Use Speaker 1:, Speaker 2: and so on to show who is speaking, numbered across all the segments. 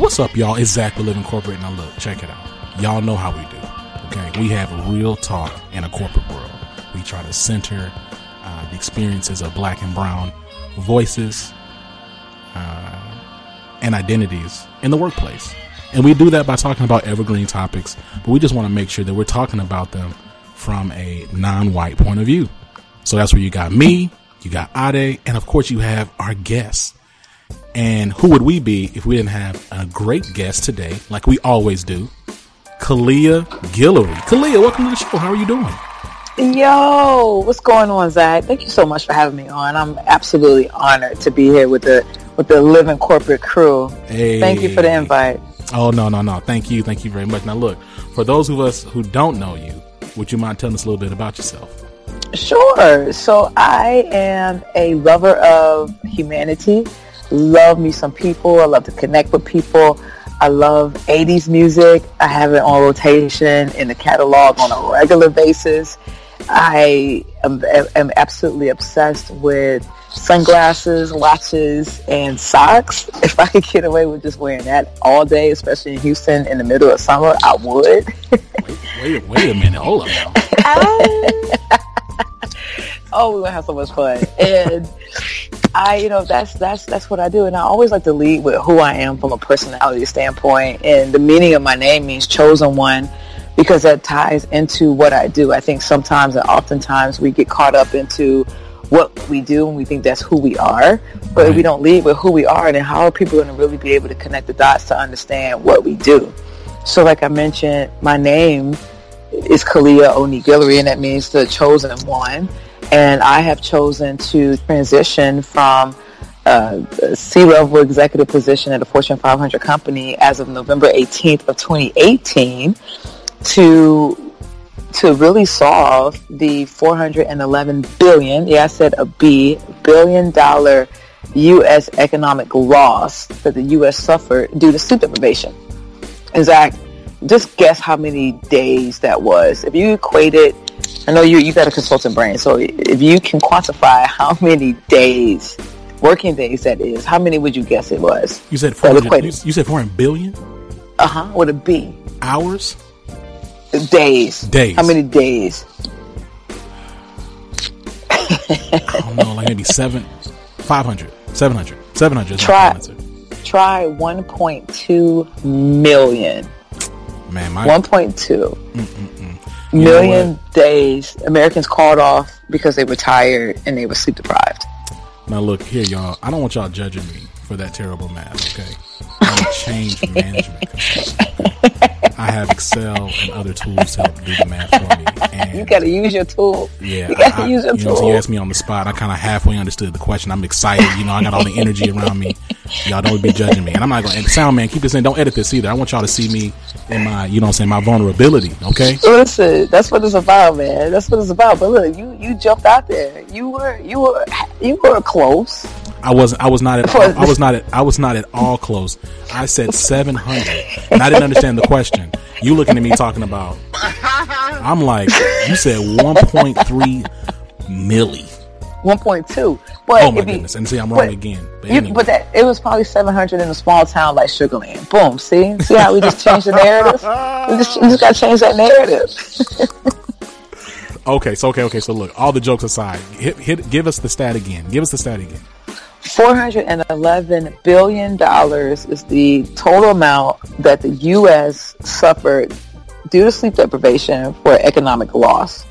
Speaker 1: What's up, y'all? It's Zach with Living Corporate. Now, look, check it out. Y'all know how we do. Okay, we have real talk in a corporate world. We try to center uh, the experiences of black and brown voices uh, and identities in the workplace. And we do that by talking about evergreen topics, but we just want to make sure that we're talking about them from a non white point of view. So that's where you got me, you got Ade, and of course you have our guests. And who would we be if we didn't have a great guest today, like we always do? Kalia Guillory. Kalia, welcome to the show. How are you doing?
Speaker 2: Yo, what's going on, Zach? Thank you so much for having me on. I'm absolutely honored to be here with the with the living corporate crew. Hey. Thank you for the invite.
Speaker 1: Oh no, no, no. Thank you, thank you very much. Now look, for those of us who don't know you, would you mind telling us a little bit about yourself?
Speaker 2: Sure. So I am a lover of humanity. Love me some people. I love to connect with people. I love 80s music. I have it on rotation in the catalog on a regular basis. I am, am absolutely obsessed with sunglasses, watches, and socks. If I could get away with just wearing that all day, especially in Houston in the middle of summer, I would.
Speaker 1: wait, wait, wait a minute. Hold on
Speaker 2: oh, we're gonna have so much fun. And I, you know, that's that's that's what I do. And I always like to lead with who I am from a personality standpoint. And the meaning of my name means chosen one because that ties into what I do. I think sometimes and oftentimes we get caught up into what we do and we think that's who we are. But right. if we don't lead with who we are, then how are people going to really be able to connect the dots to understand what we do? So like I mentioned, my name is Kalia Oni Guillory, and that means the chosen one. And I have chosen to transition from a C-level executive position at a Fortune 500 company as of November 18th of 2018 to to really solve the 411 billion, yeah, I said a B, billion dollar U.S. economic loss that the U.S. suffered due to sleep deprivation. In fact, just guess how many days that was. If you equate it, I know you you got a consultant brain, so if you can quantify how many days, working days that is, how many would you guess it was?
Speaker 1: You said four hundred. You, you said four hundred billion.
Speaker 2: Uh huh. With a B.
Speaker 1: Hours.
Speaker 2: Days.
Speaker 1: Days.
Speaker 2: How many days?
Speaker 1: I don't know, like maybe seven, 500, 700, 700
Speaker 2: try, try 1.2 million.
Speaker 1: Man, my
Speaker 2: 1.2 million days Americans called off because they were tired and they were sleep deprived.
Speaker 1: Now look here, y'all. I don't want y'all judging me for that terrible math. Okay, I'm change management. I have Excel and other tools to help do the math for me. And
Speaker 2: you got to use your tool.
Speaker 1: Yeah,
Speaker 2: you
Speaker 1: got to use your you tool. Know, so you asked me on the spot. I kind of halfway understood the question. I'm excited. You know, I got all the energy around me. Y'all don't be judging me, and I'm not going. to Sound man, keep this in. Don't edit this either. I want y'all to see me in my, you know, I'm saying my vulnerability. Okay.
Speaker 2: Listen, that's what it's about, man. That's what it's about. But look, you you jumped out there. You were you were you were close.
Speaker 1: I wasn't. I was not at. I was not at. I was not at all close. I said seven hundred, and I didn't understand the question. You looking at me talking about? I'm like, you said one point three milli.
Speaker 2: One point two.
Speaker 1: But oh my goodness! and see, I'm wrong but, again.
Speaker 2: But, anyway. you, but that it was probably seven hundred in a small town like Sugarland. Boom. See, see how we just changed the narrative. we just, we just got to change that
Speaker 1: narrative. okay, so okay, okay. So look, all the jokes aside, hit, hit, give us the stat again. Give us the stat again.
Speaker 2: $411 billion is the total amount that the U.S. suffered due to sleep deprivation for economic loss.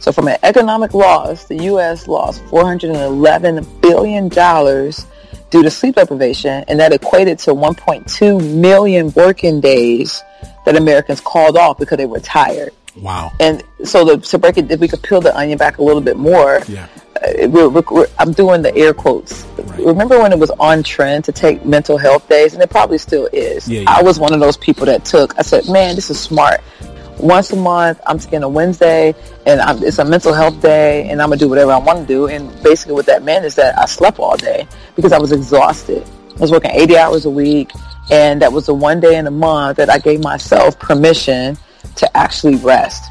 Speaker 2: So from an economic loss, the U.S. lost $411 billion due to sleep deprivation, and that equated to 1.2 million working days that Americans called off because they were tired.
Speaker 1: Wow.
Speaker 2: And so the, to break it, if we could peel the onion back a little bit more,
Speaker 1: yeah.
Speaker 2: We're, we're, I'm doing the air quotes. Right. Remember when it was on trend to take mental health days, and it probably still is.
Speaker 1: Yeah, yeah.
Speaker 2: I was one of those people that took. I said, "Man, this is smart." Once a month, I'm taking a Wednesday, and I'm, it's a mental health day, and I'm gonna do whatever I want to do. And basically, what that meant is that I slept all day because I was exhausted. I was working 80 hours a week, and that was the one day in a month that I gave myself permission to actually rest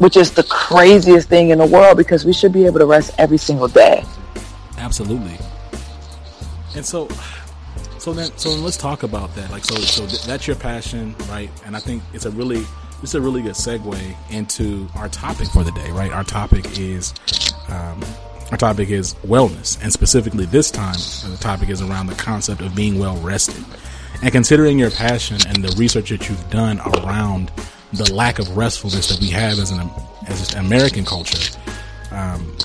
Speaker 2: which is the craziest thing in the world because we should be able to rest every single day.
Speaker 1: Absolutely. And so, So then, so then let's talk about that. Like, so, so th- that's your passion, right? And I think it's a really, it's a really good segue into our topic for the day, right? Our topic is, um, our topic is wellness, and specifically this time, the topic is around the concept of being well rested. And considering your passion and the research that you've done around the lack of restfulness that we have as an as an American culture, um,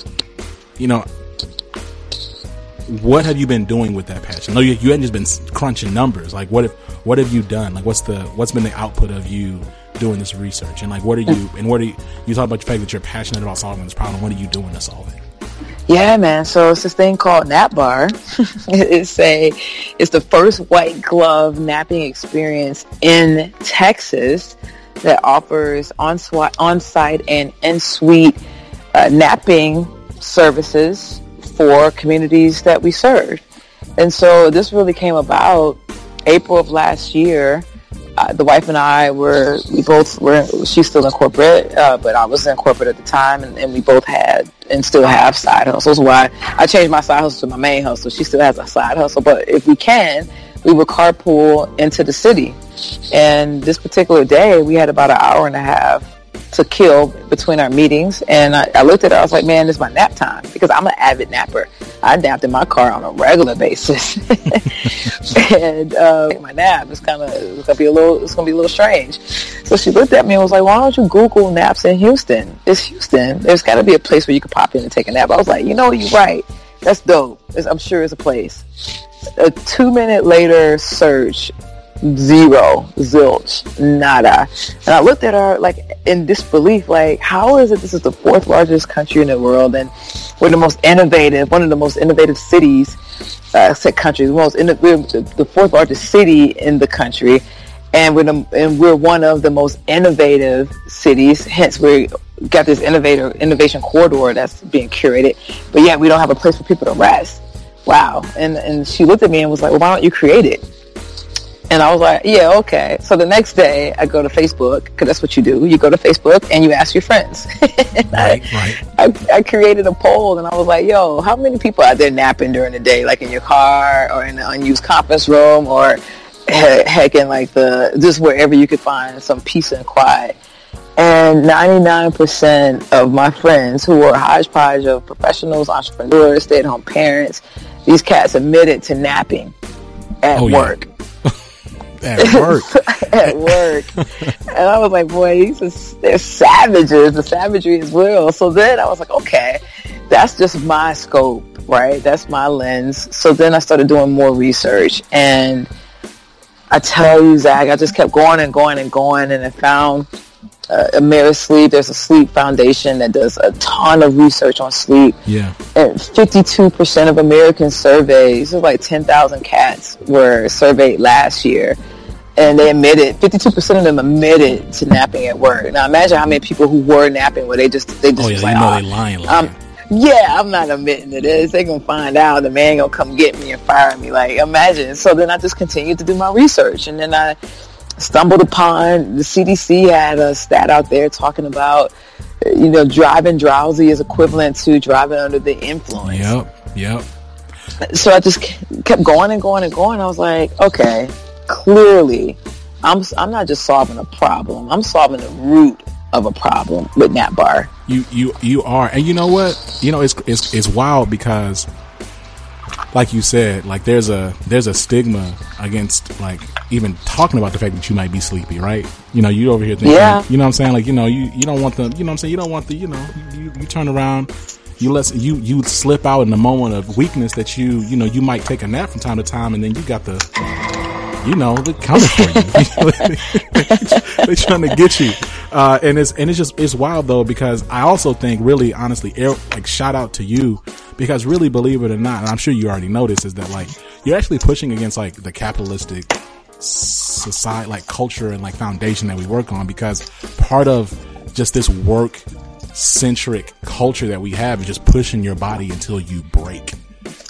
Speaker 1: you know, what have you been doing with that passion? No, you, you hadn't just been crunching numbers. Like, what if, what have you done? Like, what's the, what's been the output of you doing this research? And like, what are you, and what are you, you talk about the fact that you're passionate about solving this problem. What are you doing to solve it?
Speaker 2: Yeah, man. So it's this thing called Nap Bar. it's a, it's the first white glove napping experience in Texas that offers on on-site and in-suite uh, napping services for communities that we serve. And so this really came about April of last year. Uh, the wife and I were, we both were, she's still in corporate, uh, but I was in corporate at the time and, and, we both had and still have side hustles. Why I changed my side hustle to my main hustle. She still has a side hustle, but if we can, we would carpool into the city. And this particular day, we had about an hour and a half to kill between our meetings. And I, I, looked at her, I was like, man, it's my nap time because I'm an avid napper. I napped in my car on a regular basis. and uh, my nap is kind of, it's going to be a little, it's going to be a little strange. So she looked at me and was like, why don't you Google naps in Houston? It's Houston. There's got to be a place where you could pop in and take a nap. I was like, you know, you're right. That's dope. It's, I'm sure it's a place. A two minute later search zero, zilch, nada. And I looked at her like in disbelief, like, how is it this is the fourth largest country in the world and we're the most innovative, one of the most innovative cities, uh, said countries, most we're the fourth largest city in the country. And we're, the, and we're one of the most innovative cities. Hence, we got this innovator innovation corridor that's being curated. But yet, we don't have a place for people to rest. Wow! And and she looked at me and was like, "Well, why don't you create it?" And I was like, yeah, okay. So the next day I go to Facebook because that's what you do. You go to Facebook and you ask your friends. right, I, right. I, I, created a poll and I was like, yo, how many people are there napping during the day, like in your car or in an unused conference room or heck in like the, just wherever you could find some peace and quiet. And 99% of my friends who were hodgepodge of professionals, entrepreneurs, stay-at-home parents, these cats admitted to napping at oh, work. Yeah
Speaker 1: at work.
Speaker 2: at work. and I was like, boy, these are, they're savages. The savagery is real. So then I was like, okay, that's just my scope, right? That's my lens. So then I started doing more research and I tell you, Zach, I just kept going and going and going and I found uh, AmeriSleep. There's a sleep foundation that does a ton of research on sleep.
Speaker 1: Yeah.
Speaker 2: And 52% of American surveys, so like 10,000 cats were surveyed last year. And they admitted, 52% of them admitted to napping at work. Now imagine how many people who were napping where they just, they just
Speaker 1: oh, yeah,
Speaker 2: like,
Speaker 1: you know oh, they lying. Like
Speaker 2: um, yeah, I'm not admitting to this. They gonna find out. The man gonna come get me and fire me. Like, imagine. So then I just continued to do my research, and then I stumbled upon the CDC had a stat out there talking about you know driving drowsy is equivalent to driving under the influence.
Speaker 1: Yep, yep.
Speaker 2: So I just kept going and going and going. I was like, okay, clearly, I'm I'm not just solving a problem. I'm solving the root of a problem with Nap Bar.
Speaker 1: You you you are, and you know what? You know it's it's it's wild because like you said, like there's a there's a stigma against like even talking about the fact that you might be sleepy, right? You know, you over here thinking, yeah. you know what I'm saying? Like, you know, you, you don't want the, you know what I'm saying? You don't want the, you know, you, you turn around, you let, you, you slip out in the moment of weakness that you, you know, you might take a nap from time to time and then you got the, you know, they're coming for you. they're trying to get you. Uh, and it's, and it's just, it's wild though, because I also think really honestly, like shout out to you because really, believe it or not, and I'm sure you already noticed, is that like you're actually pushing against like the capitalistic society, like culture and like foundation that we work on. Because part of just this work centric culture that we have is just pushing your body until you break,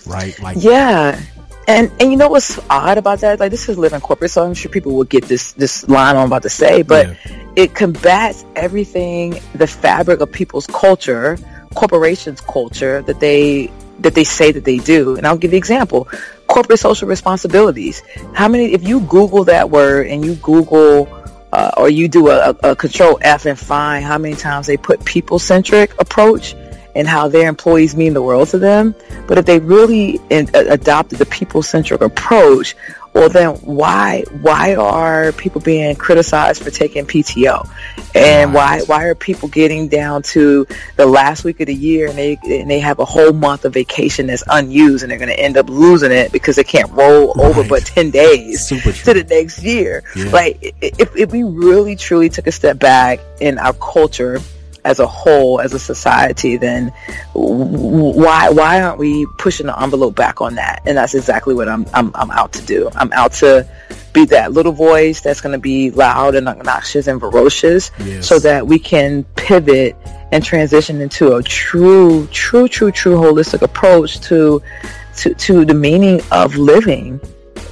Speaker 1: right?
Speaker 2: Like yeah. And and you know what's odd about that? Like this is living corporate, so I'm sure people will get this this line I'm about to say, but yeah. it combats everything the fabric of people's culture corporations culture that they that they say that they do. And I'll give you an example. corporate social responsibilities. How many, if you Google that word and you Google uh, or you do a, a, control F and find how many times they put people centric approach and how their employees mean the world to them. But if they really in, uh, adopted the people centric approach, well then why why are people being criticized for taking PTO? And why why are people getting down to the last week of the year and they and they have a whole month of vacation that's unused and they're going to end up losing it because they can't roll right. over but 10 days to the next year. Yeah. Like if if we really truly took a step back in our culture as a whole, as a society, then why why aren't we pushing the envelope back on that? And that's exactly what I'm I'm, I'm out to do. I'm out to be that little voice that's going to be loud and obnoxious and ferocious, yes. so that we can pivot and transition into a true, true, true, true holistic approach to to to the meaning of living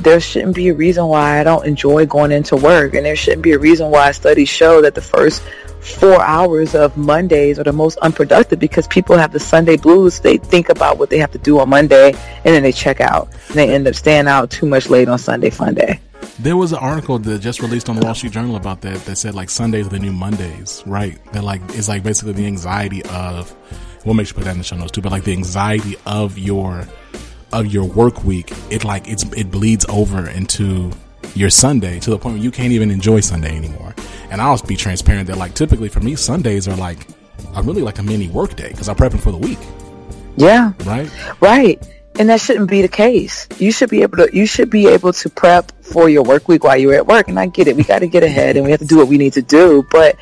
Speaker 2: there shouldn't be a reason why I don't enjoy going into work. And there shouldn't be a reason why studies show that the first four hours of Mondays are the most unproductive because people have the Sunday blues. They think about what they have to do on Monday and then they check out and they end up staying out too much late on Sunday fun day.
Speaker 1: There was an article that just released on the Wall Street Journal about that that said like Sundays are the new Mondays, right? That like it's like basically the anxiety of we'll make sure put that in the show notes too, but like the anxiety of your of your work week, it like it's it bleeds over into your Sunday to the point where you can't even enjoy Sunday anymore. And I'll be transparent that like typically for me Sundays are like are really like a mini work day because I'm prepping for the week.
Speaker 2: Yeah.
Speaker 1: Right.
Speaker 2: Right. And that shouldn't be the case. You should be able to you should be able to prep for your work week while you're at work. And I get it. We got to get ahead and we have to do what we need to do. But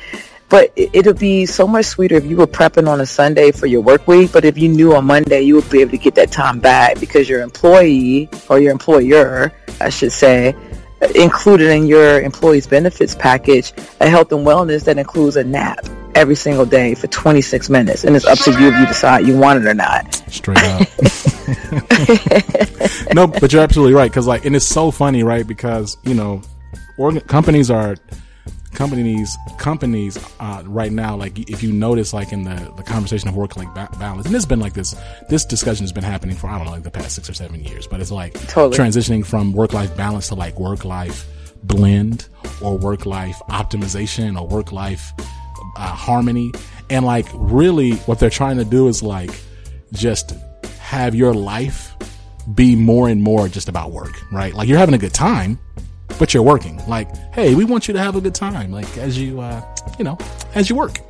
Speaker 2: but it'll be so much sweeter if you were prepping on a Sunday for your work week. But if you knew on Monday you would be able to get that time back because your employee or your employer, I should say, included in your employee's benefits package a health and wellness that includes a nap every single day for 26 minutes. And it's up to you if you decide you want it or not.
Speaker 1: Straight up. No but you're absolutely right because like and it's so funny right because you know organ- companies are companies companies uh, right now like if you notice like in the, the conversation of work like ba- balance and has been like this this discussion has been happening for i don't know like the past six or seven years but it's like totally. transitioning from work life balance to like work life blend or work life optimization or work life uh, harmony and like really what they're trying to do is like just have your life be more and more just about work right like you're having a good time but you're working. Like, hey, we want you to have a good time. Like as you, uh, you know, as you work.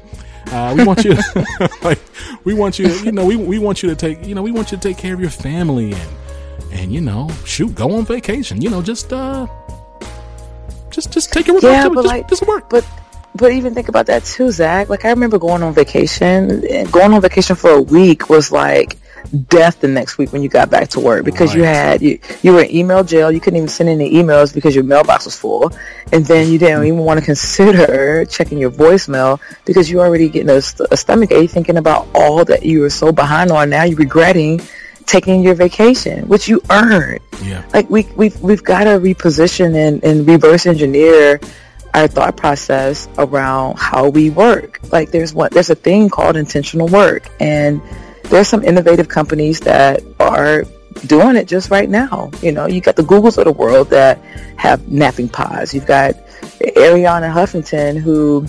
Speaker 1: Uh, we want you, to, like, we want you, to, you know, we we want you to take, you know, we want you to take care of your family and and you know, shoot, go on vacation. You know, just uh, just just take your work. Yeah, but just, like, just work.
Speaker 2: But but even think about that too, Zach. Like I remember going on vacation. Going on vacation for a week was like death the next week when you got back to work because right. you had you, you were in email jail. You couldn't even send any emails because your mailbox was full. And then you didn't even want to consider checking your voicemail because you already getting a, a stomach ache thinking about all that you were so behind on. Now you're regretting taking your vacation which you earned.
Speaker 1: Yeah.
Speaker 2: Like we, we've, we've got to reposition and, and reverse engineer our thought process around how we work. Like there's one, there's a thing called intentional work. And there's some innovative companies that are doing it just right now. You know, you got the Googles of the world that have napping pods. You've got Arianna Huffington who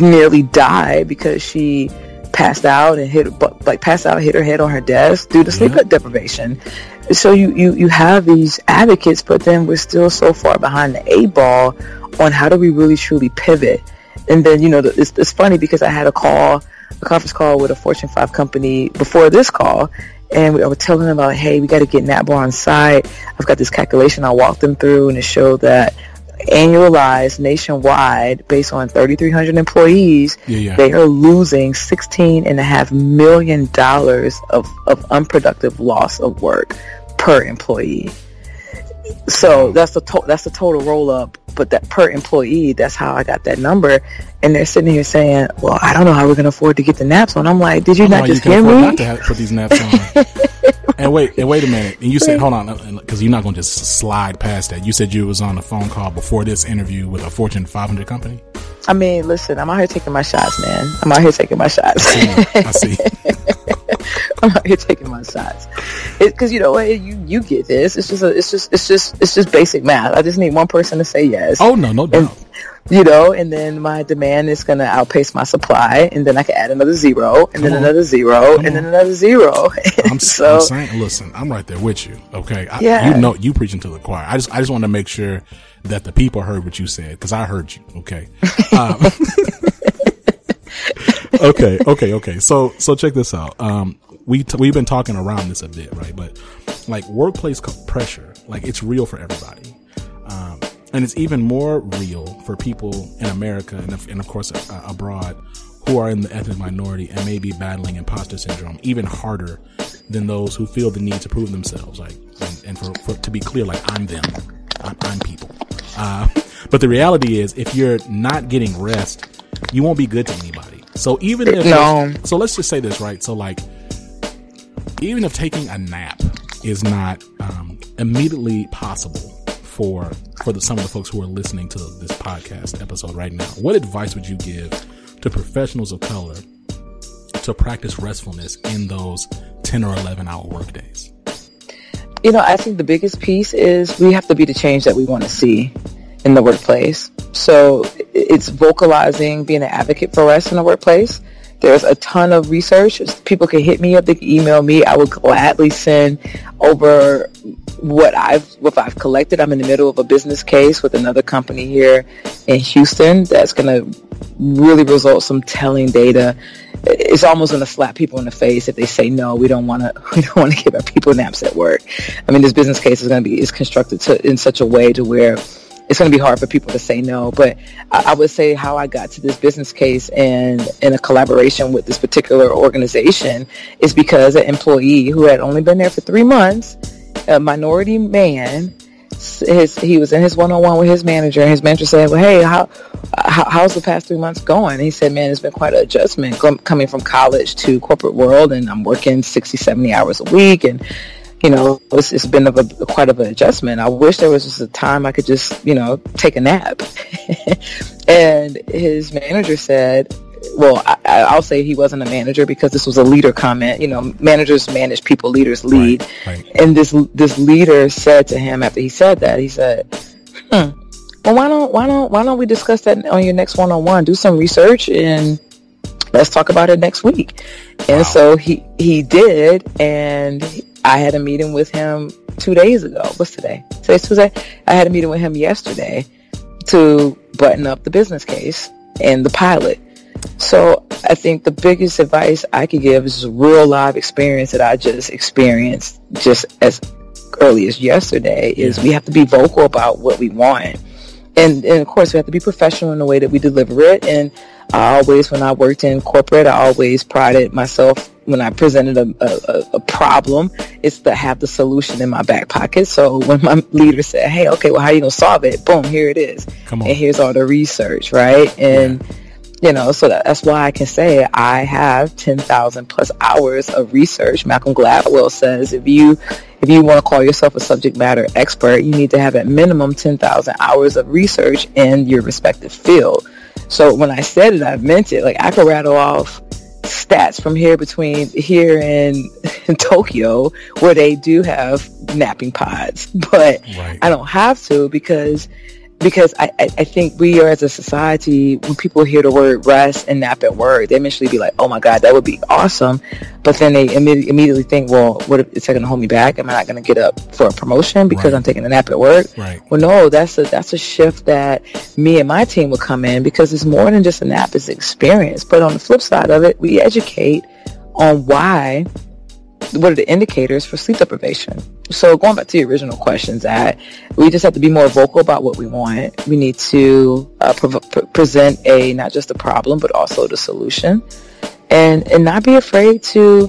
Speaker 2: nearly died because she passed out and hit like passed out, hit her head on her desk due to mm-hmm. sleep deprivation. So you, you you have these advocates, but then we're still so far behind the eight ball on how do we really truly pivot. And then you know it's, it's funny because I had a call a conference call with a Fortune 5 company before this call, and we, I was telling them about, hey, we got to get NAPBAR on site. I've got this calculation I walked them through, and it showed that annualized nationwide, based on 3,300 employees, yeah, yeah. they are losing $16.5 million of, of unproductive loss of work per employee. So oh. that's the to- that's the total roll up but that per employee, that's how I got that number. And they're sitting here saying, "Well, I don't know how we're going to afford to get the naps on." I'm like, "Did you not just you hear me?"
Speaker 1: Not to have, put these naps on. and wait, and wait a minute. And you said, "Hold on," uh, uh, because you're not going to just slide past that. You said you was on a phone call before this interview with a Fortune 500 company.
Speaker 2: I mean, listen, I'm out here taking my shots, man. I'm out here taking my shots. I see. I. I'm out here taking my shots. because you know what you you get this. It's just a, it's just it's just it's just basic math. I just need one person to say yes.
Speaker 1: Oh no, no doubt.
Speaker 2: And, you know, and then my demand is going to outpace my supply, and then I can add another zero, and Come then on. another 0 Come and on. then another zero.
Speaker 1: I'm, so, I'm saying, listen, I'm right there with you. Okay, I, yeah. you know, you preaching to the choir. I just, I just want to make sure that the people heard what you said because I heard you. Okay. Um, okay, okay, okay. So, so check this out. Um, we t- we've been talking around this a bit, right? But like workplace pressure, like it's real for everybody. And it's even more real for people in America and, of, and of course uh, abroad who are in the ethnic minority and may be battling imposter syndrome even harder than those who feel the need to prove themselves. Like, and, and for, for, to be clear, like I'm them, I'm, I'm people. Uh, but the reality is, if you're not getting rest, you won't be good to anybody. So even if, no. so let's just say this, right? So like, even if taking a nap is not um, immediately possible for for the, some of the folks who are listening to this podcast episode right now, what advice would you give to professionals of color to practice restfulness in those 10 or 11 hour workdays?
Speaker 2: You know, I think the biggest piece is we have to be the change that we want to see in the workplace. So it's vocalizing, being an advocate for rest in the workplace. There's a ton of research. People can hit me up, they can email me. I will gladly send over what I've what I've collected. I'm in the middle of a business case with another company here in Houston that's going to really result some telling data. It's almost going to slap people in the face if they say no. We don't want to. We don't want to give our people naps at work. I mean, this business case is going to be is constructed to, in such a way to where it's going to be hard for people to say no. But I, I, would say how I got to this business case and in a collaboration with this particular organization is because an employee who had only been there for three months, a minority man, his he was in his one-on-one with his manager and his manager said well hey how, how how's the past three months going and he said man it's been quite an adjustment coming from college to corporate world and i'm working 60 70 hours a week and you know, it's, it's been a, quite of an adjustment. I wish there was just a time I could just, you know, take a nap. and his manager said, well, I, will say he wasn't a manager because this was a leader comment. You know, managers manage people, leaders lead. Right, right. And this this leader said to him after he said that, he said, "Hmm, well, why don't why don't why don't we discuss that on your next one on one? Do some research and let's talk about it next week." And wow. so he he did, and I had a meeting with him two days ago. What's today? Today's Tuesday. I had a meeting with him yesterday to button up the business case and the pilot. So I think the biggest advice I could give is a real live experience that I just experienced just as early as yesterday is we have to be vocal about what we want. And, and of course we have to be professional in the way that we deliver it. And I always, when I worked in corporate, I always prided myself when I presented a, a, a, problem, is to have the solution in my back pocket. So when my leader said, "Hey, okay, well, how are you gonna solve it?" Boom, here it is. Come on. And here's all the research, right? And yeah. You know, so that, that's why I can say I have ten thousand plus hours of research. Malcolm Gladwell says if you if you want to call yourself a subject matter expert, you need to have at minimum ten thousand hours of research in your respective field. So when I said it, I meant it. Like I could rattle off stats from here between here and in Tokyo where they do have napping pods, but right. I don't have to because because I, I think we are as a society when people hear the word rest and nap at work they initially be like oh my god that would be awesome. But then they imme- immediately think well what if it's going to hold me back? Am i not going to get up for a promotion because right. i'm taking a nap at work?
Speaker 1: Right.
Speaker 2: Well no that's a that's a shift that me and my team will come in because it's more than just a nap it's experience. But on the flip side of it we educate on why what are the indicators for sleep deprivation? So going back to the original questions, that we just have to be more vocal about what we want. We need to uh, pre- pre- present a not just a problem but also the solution, and and not be afraid to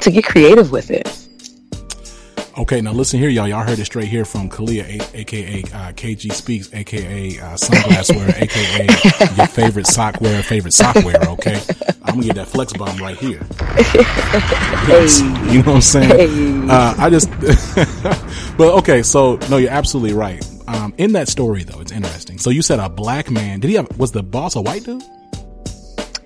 Speaker 2: to get creative with it.
Speaker 1: Okay, now listen here, y'all. Y'all heard it straight here from Kalia, a- aka uh, KG Speaks, aka uh, sunglass wearer, aka your favorite sock wearer, favorite sock wearer. Okay, I'm gonna get that flex bomb right here. Hey. You know what I'm saying? Hey. Uh, I just, but okay. So no, you're absolutely right. Um, in that story though, it's interesting. So you said a black man. Did he have? Was the boss a white dude?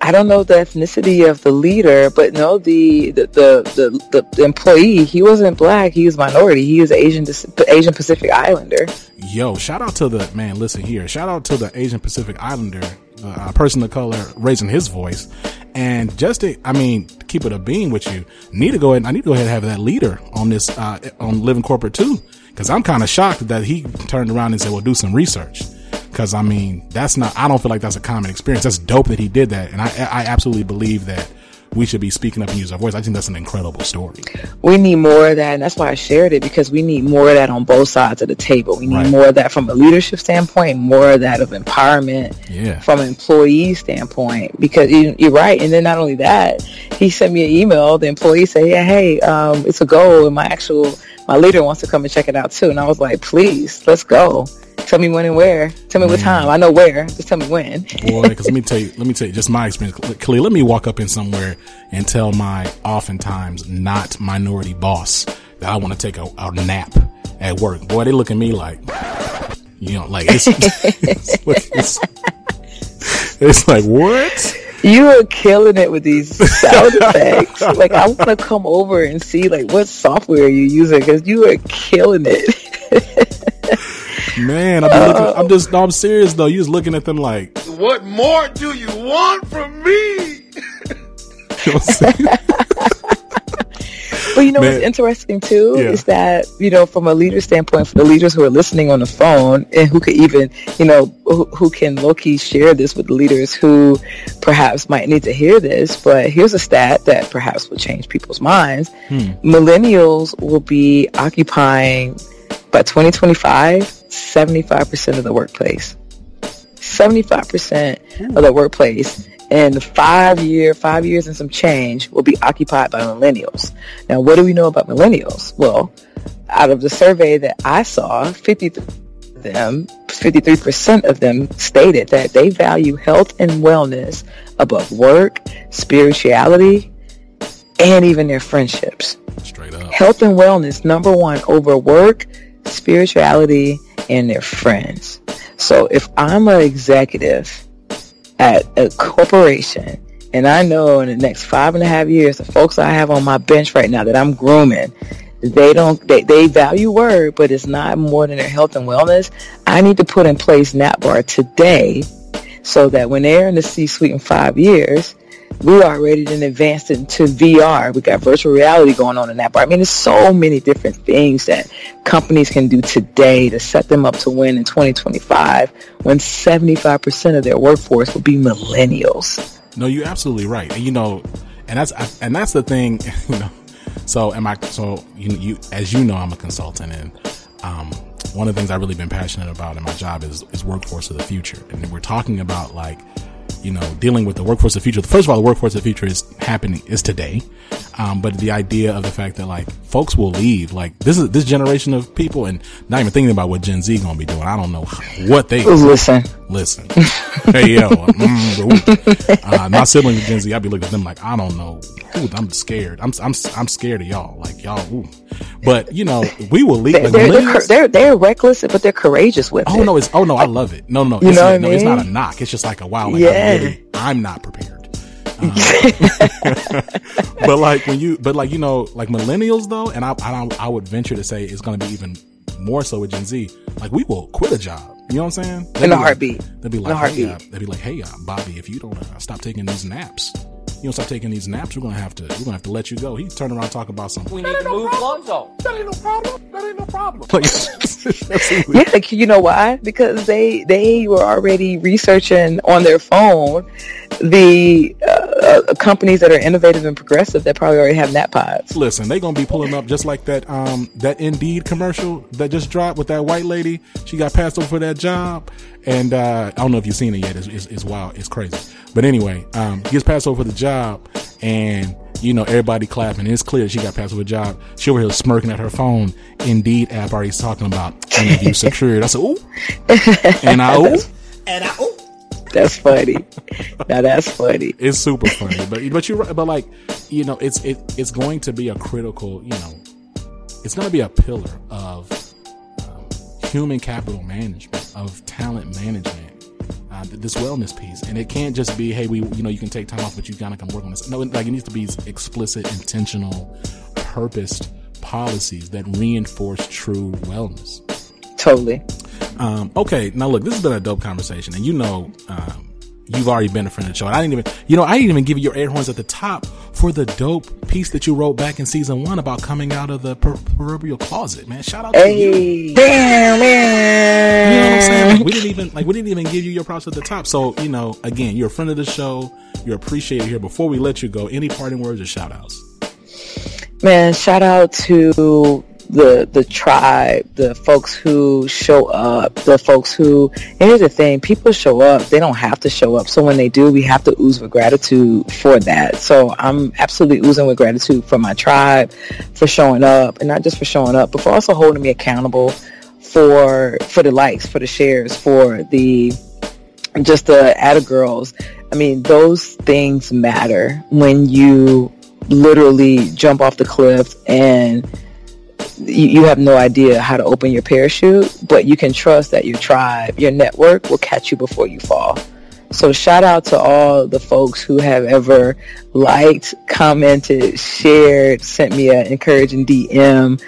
Speaker 2: I don't know the ethnicity of the leader, but no, the the the, the, the employee, he wasn't black. He was minority. He was Asian Asian Pacific Islander.
Speaker 1: Yo, shout out to the man. Listen here, shout out to the Asian Pacific Islander, uh, person of color raising his voice, and just to, I mean, keep it a beam with you. Need to go ahead. I need to go ahead and have that leader on this uh, on Living Corporate too, because I'm kind of shocked that he turned around and said, "Well, do some research." Cause I mean, that's not, I don't feel like that's a common experience. That's dope that he did that. And I, I absolutely believe that we should be speaking up and use our voice. I think that's an incredible story.
Speaker 2: We need more of that. And that's why I shared it because we need more of that on both sides of the table. We need right. more of that from a leadership standpoint, more of that of empowerment
Speaker 1: yeah.
Speaker 2: from an employee standpoint, because you, are right. And then not only that, he sent me an email. The employee said, yeah, hey, um, it's a goal. And my actual, my leader wants to come and check it out too. And I was like, please, let's go. Tell me when and where. Tell me Man. what mm. time. I know where. Just tell me when.
Speaker 1: Boy, because let me tell you, let me tell you, just my experience. Kalia, let me walk up in somewhere and tell my oftentimes not minority boss that I want to take a, a nap at work. Boy, they look at me like, you know, like it's, it's, it's, it's like what?
Speaker 2: You are killing it with these sound effects. like I want to come over and see like what software you're using because you are killing it.
Speaker 1: Man, I'm, looking, I'm just, no, I'm serious though. You're just looking at them like,
Speaker 3: what more do you want from me?
Speaker 2: But you know Man. what's interesting too yeah. is that you know from a leader standpoint, for the leaders who are listening on the phone and who could even you know who, who can low key share this with the leaders who perhaps might need to hear this. But here's a stat that perhaps will change people's minds: hmm. millennials will be occupying by 2025 75% of the workplace. 75% of the workplace in five year, five years and some change will be occupied by millennials. Now, what do we know about millennials? Well, out of the survey that I saw, 50 them, 53% of them stated that they value health and wellness above work, spirituality, and even their friendships.
Speaker 1: Straight up.
Speaker 2: Health and wellness, number one, over work, spirituality, and their friends. So if I'm an executive at a corporation and I know in the next five and a half years, the folks I have on my bench right now that I'm grooming, they don't, they, they value word, but it's not more than their health and wellness. I need to put in place NAPBAR today so that when they're in the C-suite in five years, we are already then advanced into VR. We got virtual reality going on in that part. I mean, there's so many different things that companies can do today to set them up to win in 2025 when 75% of their workforce will be millennials.
Speaker 1: No, you're absolutely right. And you know, and that's, and that's the thing, you know, so am I, so you, you, as you know, I'm a consultant and, um, one of the things I've really been passionate about in my job is, is workforce of the future. And we're talking about like, you know, dealing with the workforce of the future. First of all, the workforce of the future is happening, is today. Um, but the idea of the fact that like folks will leave, like this is this generation of people and not even thinking about what Gen Z gonna be doing. I don't know what they
Speaker 2: listen.
Speaker 1: Listen. hey yo, mm, uh, my siblings Gen Z, I'd be looking at them like, I don't know. Ooh, I'm scared. I'm, I'm, I'm scared of y'all. Like y'all, ooh. But you know, we will leave.
Speaker 2: They're, they're, they're, they're, they're, reckless, but they're courageous with
Speaker 1: oh,
Speaker 2: it.
Speaker 1: no, it's, oh no, I love it. No, no,
Speaker 2: you
Speaker 1: it's,
Speaker 2: know
Speaker 1: no,
Speaker 2: I mean?
Speaker 1: it's not a knock. It's just like a wow. Like, yeah. I'm, really, I'm not prepared. Um, but like when you, but like you know, like millennials though, and I, I, I would venture to say it's going to be even more so with Gen Z. Like we will quit a job. You know what I'm saying?
Speaker 2: They'd In a heartbeat.
Speaker 1: Like, they'd be like, hey, uh, they'd be like, hey, uh, Bobby, if you don't uh, stop taking these naps, you don't stop taking these naps, we're gonna have to we're gonna have to let you go. He turned around talking about something.
Speaker 3: We need to no move Lonzo. That ain't no problem. That ain't no problem.
Speaker 2: Like, yeah, you know why? Because they they were already researching on their phone the uh, companies that are innovative and progressive that probably already have nap pods.
Speaker 1: Listen, they're gonna be pulling up just like that um that Indeed commercial that just dropped with that white lady. She got passed over for that job, and uh, I don't know if you've seen it yet. It's, it's, it's wild. It's crazy. But anyway, um, gets passed over for the job, and you know everybody clapping. It's clear she got passed over the job. She over here smirking at her phone. Indeed, app already talking about interview secured. I said, ooh, and I ooh,
Speaker 3: and I ooh.
Speaker 2: That's funny. now that's funny.
Speaker 1: It's super funny, but but you're. But like, you know, it's it it's going to be a critical. You know, it's going to be a pillar of um, human capital management, of talent management, uh, this wellness piece. And it can't just be, hey, we, you know, you can take time off, but you gotta come work on this. No, like it needs to be explicit, intentional, purposed policies that reinforce true wellness.
Speaker 2: Totally.
Speaker 1: Um, okay, now look, this has been a dope conversation, and you know, um, you've already been a friend of the show. And I didn't even, you know, I didn't even give you your air horns at the top for the dope piece that you wrote back in season one about coming out of the proverbial closet, man. Shout out to hey, you.
Speaker 2: Damn, man.
Speaker 1: You know what I'm saying? Like, we didn't even, like, we didn't even give you your props at the top. So, you know, again, you're a friend of the show. You're appreciated here. Before we let you go, any parting words or shout outs?
Speaker 2: Man, shout out to the the tribe, the folks who show up, the folks who here's the thing, people show up, they don't have to show up. So when they do, we have to ooze with gratitude for that. So I'm absolutely oozing with gratitude for my tribe, for showing up, and not just for showing up, but for also holding me accountable for for the likes, for the shares, for the just the atta girls. I mean, those things matter when you literally jump off the cliff and you, you have no idea how to open your parachute, but you can trust that your tribe, your network will catch you before you fall. So shout out to all the folks who have ever liked, commented, shared, sent me an encouraging DM.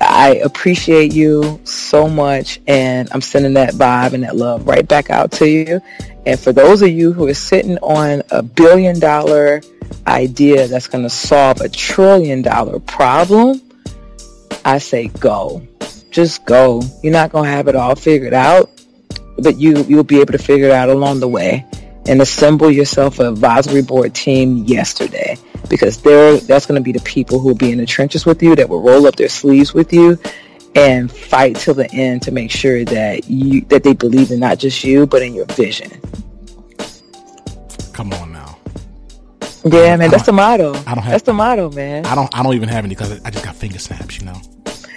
Speaker 2: I appreciate you so much and I'm sending that vibe and that love right back out to you. And for those of you who are sitting on a billion dollar idea that's going to solve a trillion dollar problem, I say go. Just go. You're not going to have it all figured out, but you, you'll be able to figure it out along the way and assemble yourself an advisory board team yesterday because they're, that's going to be the people who will be in the trenches with you that will roll up their sleeves with you and fight till the end to make sure that you that they believe in not just you but in your vision.
Speaker 1: Come on now.
Speaker 2: Yeah, man, that's the motto. I don't have, that's the motto, man.
Speaker 1: I don't. I don't even have any because I just got finger snaps. You know.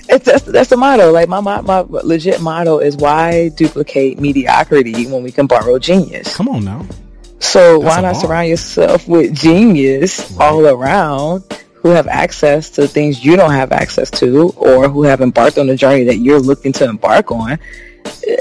Speaker 2: It's, that's, that's the motto. Like my, my my legit motto is why duplicate mediocrity when we can borrow genius.
Speaker 1: Come on now.
Speaker 2: So that's why not surround yourself with genius right. all around who have access to things you don't have access to, or who have embarked on a journey that you're looking to embark on.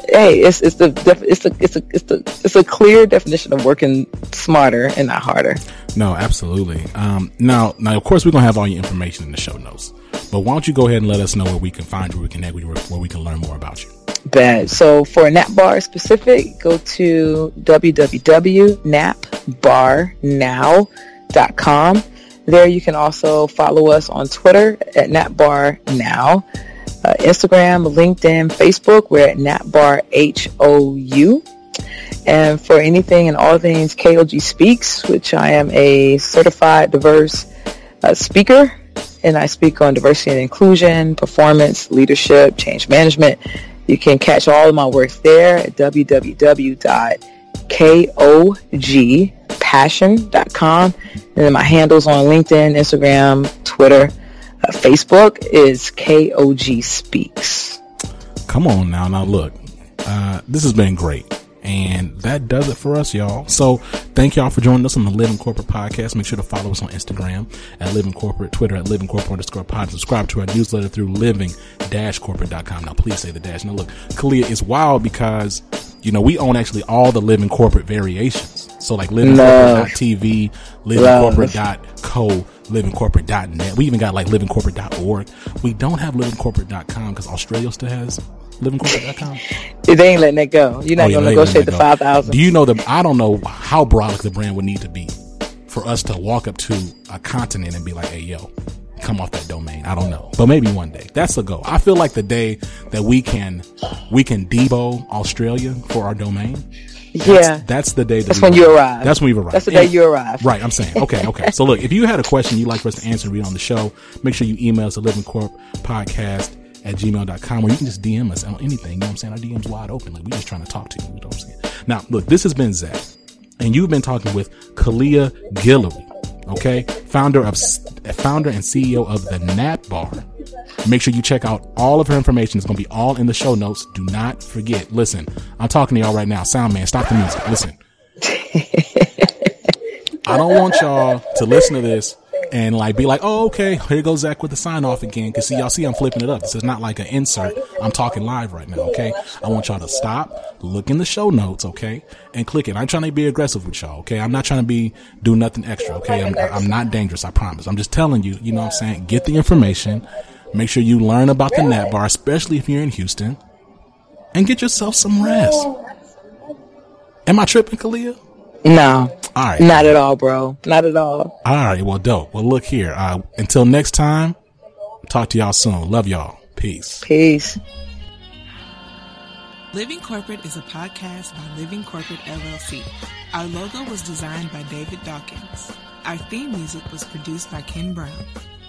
Speaker 2: Hey, it's it's the it's a it's a it's the it's a clear definition of working smarter and not harder.
Speaker 1: No, absolutely. Um, now, now, of course, we're gonna have all your information in the show notes. But why don't you go ahead and let us know where we can find you, where we can connect with you, where we can learn more about you.
Speaker 2: Bad. So for Nap NapBar specific, go to www.napbarnow.com. There you can also follow us on Twitter at NapBarNow, uh, Instagram, LinkedIn, Facebook. We're at NapBarHOU. And for anything and all things KOG Speaks, which I am a certified diverse uh, speaker, and I speak on diversity and inclusion, performance, leadership, change management. You can catch all of my work there at www.kogpassion.com. And then my handles on LinkedIn, Instagram, Twitter, Facebook is KOG Speaks.
Speaker 1: Come on now. Now look, uh, this has been great. And that does it for us, y'all. So thank y'all for joining us on the Living Corporate podcast. Make sure to follow us on Instagram at Living Corporate, Twitter at Living Corporate underscore pod. Subscribe to our newsletter through living dash corporate.com. Now, please say the dash. Now, look, Kalia is wild because, you know, we own actually all the Living Corporate variations. So, like livingcorporate.tv, livingcorporate.co, livingcorporate.net. We even got like livingcorporate.org. We don't have livingcorporate.com because Australia still has livingcorporate.com?
Speaker 2: they ain't letting that go. You're not oh, yeah, gonna negotiate the five thousand.
Speaker 1: Do you know the? I don't know how brolic the brand would need to be for us to walk up to a continent and be like, "Hey, yo." Come off that domain. I don't know, but maybe one day. That's the goal. I feel like the day that we can, we can debo Australia for our domain.
Speaker 2: That's, yeah,
Speaker 1: that's the day.
Speaker 2: That that's when arrive. you arrive.
Speaker 1: That's when you arrive.
Speaker 2: That's the day you arrive.
Speaker 1: Right. I'm saying. Okay. Okay. so look, if you had a question you'd like for us to answer, read on the show, make sure you email us at Living Corp Podcast at gmail.com or you can just DM us on anything. You know what I'm saying? Our DM's wide open. Like, we're just trying to talk to you. You know what I'm saying? Now, look, this has been Zach, and you've been talking with Kalia Guillory, okay? Founder of, founder and CEO of the Nap Bar. Make sure you check out all of her information. It's going to be all in the show notes. Do not forget. Listen, I'm talking to y'all right now. Sound man, stop the music. Listen. I don't want y'all to listen to this and like be like, oh, okay, here goes Zach with the sign off again. Cause see, y'all see I'm flipping it up. This is not like an insert. I'm talking live right now. Okay. I want y'all to stop, look in the show notes. Okay. And click it. I'm trying to be aggressive with y'all. Okay. I'm not trying to be, do nothing extra. Okay. I'm, I'm not dangerous. I promise. I'm just telling you, you know what I'm saying? Get the information. Make sure you learn about the Nap Bar, especially if you're in Houston and get yourself some rest. Am I tripping, Kalia?
Speaker 2: No.
Speaker 1: All right.
Speaker 2: Not at all, bro. Not at all.
Speaker 1: All right. Well, dope. Well, look here. Uh, until next time, talk to y'all soon. Love y'all. Peace.
Speaker 2: Peace.
Speaker 4: Living Corporate is a podcast by Living Corporate LLC. Our logo was designed by David Dawkins. Our theme music was produced by Ken Brown.